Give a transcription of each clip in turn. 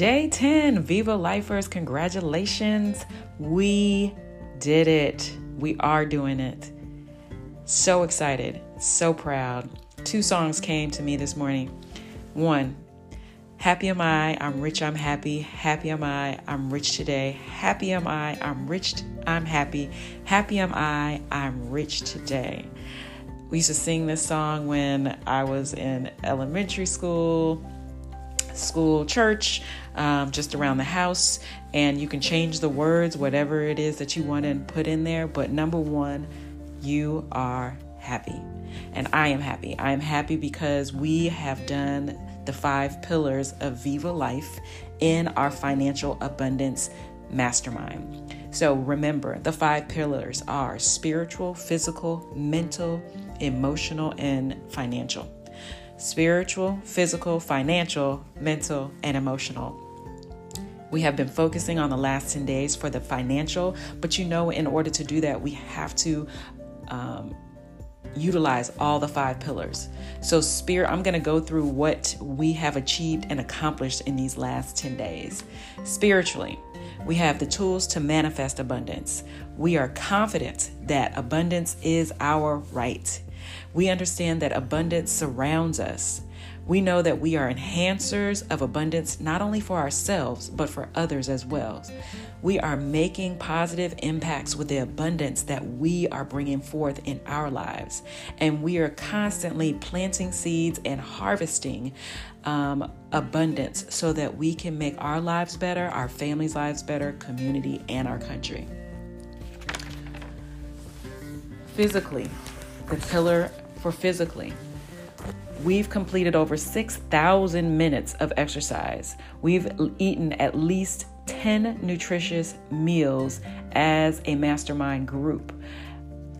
Day 10, Viva Lifers, congratulations. We did it. We are doing it. So excited, so proud. Two songs came to me this morning. One, Happy am I, I'm rich, I'm happy. Happy am I, I'm rich today. Happy am I, I'm rich, I'm happy. Happy am I, I'm rich today. We used to sing this song when I was in elementary school, school, church, um, just around the house. And you can change the words, whatever it is that you want to put in there. But number one, you are happy. And I am happy. I am happy because we have done the five pillars of Viva Life in our financial abundance mastermind. So remember, the five pillars are spiritual, physical, mental, emotional, and financial. Spiritual, physical, financial, mental, and emotional. We have been focusing on the last 10 days for the financial, but you know, in order to do that, we have to um, utilize all the five pillars. So, spirit, I'm going to go through what we have achieved and accomplished in these last 10 days. Spiritually, we have the tools to manifest abundance. We are confident that abundance is our right. We understand that abundance surrounds us. We know that we are enhancers of abundance not only for ourselves, but for others as well. We are making positive impacts with the abundance that we are bringing forth in our lives. And we are constantly planting seeds and harvesting um, abundance so that we can make our lives better, our families' lives better, community, and our country. Physically, the pillar for physically. We've completed over 6,000 minutes of exercise. We've eaten at least 10 nutritious meals as a mastermind group.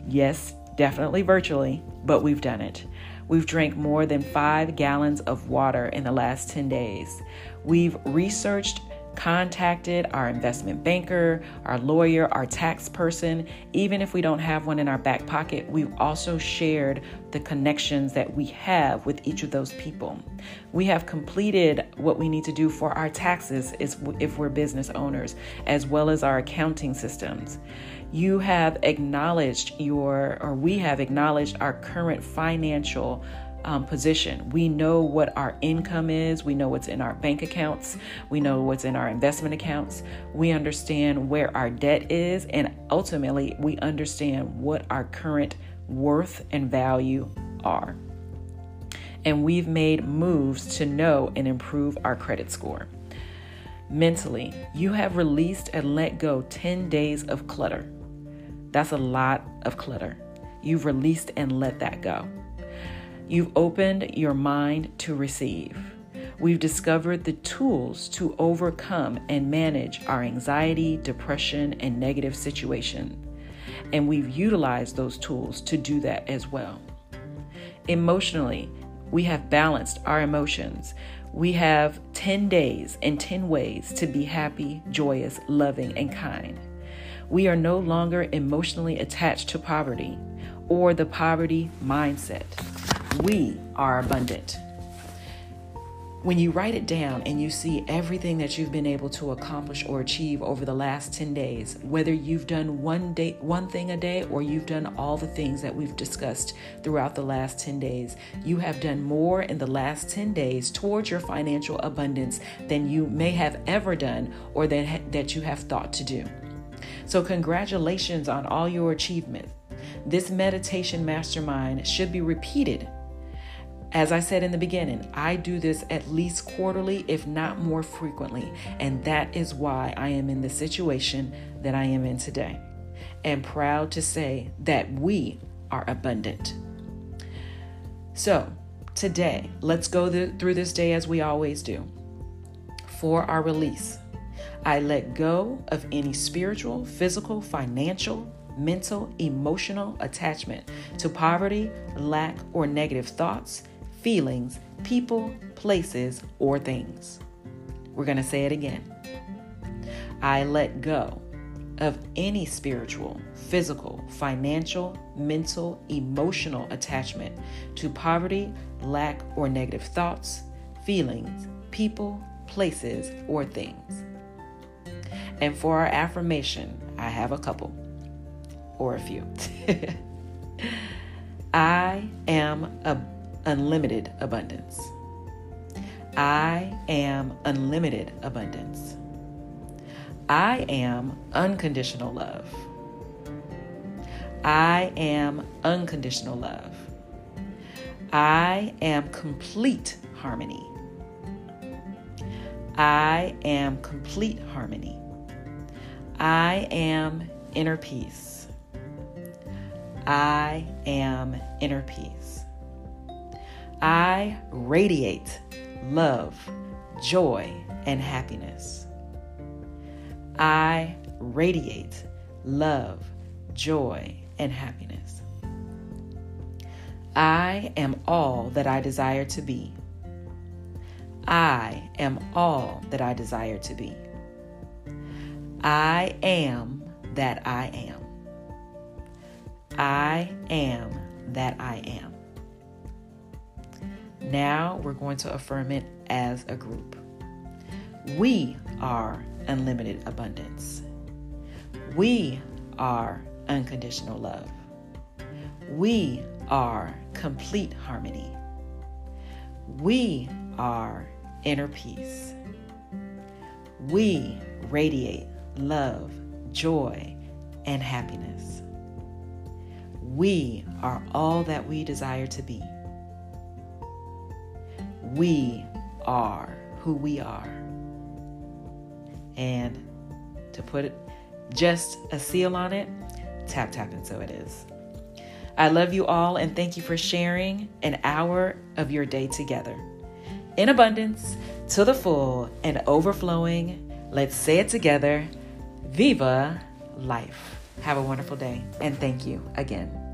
Yes, definitely virtually, but we've done it. We've drank more than five gallons of water in the last 10 days. We've researched contacted our investment banker, our lawyer, our tax person. Even if we don't have one in our back pocket, we've also shared the connections that we have with each of those people. We have completed what we need to do for our taxes if we're business owners, as well as our accounting systems. You have acknowledged your, or we have acknowledged our current financial um, position. We know what our income is, we know what's in our bank accounts, we know what's in our investment accounts, we understand where our debt is, and ultimately, we understand what our current worth and value are. And we've made moves to know and improve our credit score. Mentally, you have released and let go 10 days of clutter. That's a lot of clutter. You've released and let that go. You've opened your mind to receive. We've discovered the tools to overcome and manage our anxiety, depression, and negative situation. And we've utilized those tools to do that as well. Emotionally, we have balanced our emotions. We have 10 days and 10 ways to be happy, joyous, loving, and kind. We are no longer emotionally attached to poverty or the poverty mindset we are abundant. When you write it down and you see everything that you've been able to accomplish or achieve over the last 10 days, whether you've done one day one thing a day or you've done all the things that we've discussed throughout the last 10 days, you have done more in the last 10 days towards your financial abundance than you may have ever done or that, that you have thought to do. So congratulations on all your achievements. This meditation mastermind should be repeated as I said in the beginning, I do this at least quarterly, if not more frequently. And that is why I am in the situation that I am in today. And proud to say that we are abundant. So, today, let's go th- through this day as we always do. For our release, I let go of any spiritual, physical, financial, mental, emotional attachment to poverty, lack, or negative thoughts feelings, people, places, or things. We're going to say it again. I let go of any spiritual, physical, financial, mental, emotional attachment to poverty, lack, or negative thoughts, feelings, people, places, or things. And for our affirmation, I have a couple or a few. I am a unlimited abundance. I am unlimited abundance. I am unconditional love. I am unconditional love. I am complete harmony. I am complete harmony. I am inner peace. I am inner peace. I radiate love, joy, and happiness. I radiate love, joy, and happiness. I am all that I desire to be. I am all that I desire to be. I am that I am. I am that I am. Now we're going to affirm it as a group. We are unlimited abundance. We are unconditional love. We are complete harmony. We are inner peace. We radiate love, joy, and happiness. We are all that we desire to be. We are who we are. And to put just a seal on it, tap tap and so it is. I love you all and thank you for sharing an hour of your day together. In abundance, to the full, and overflowing. Let's say it together Viva life. Have a wonderful day and thank you again.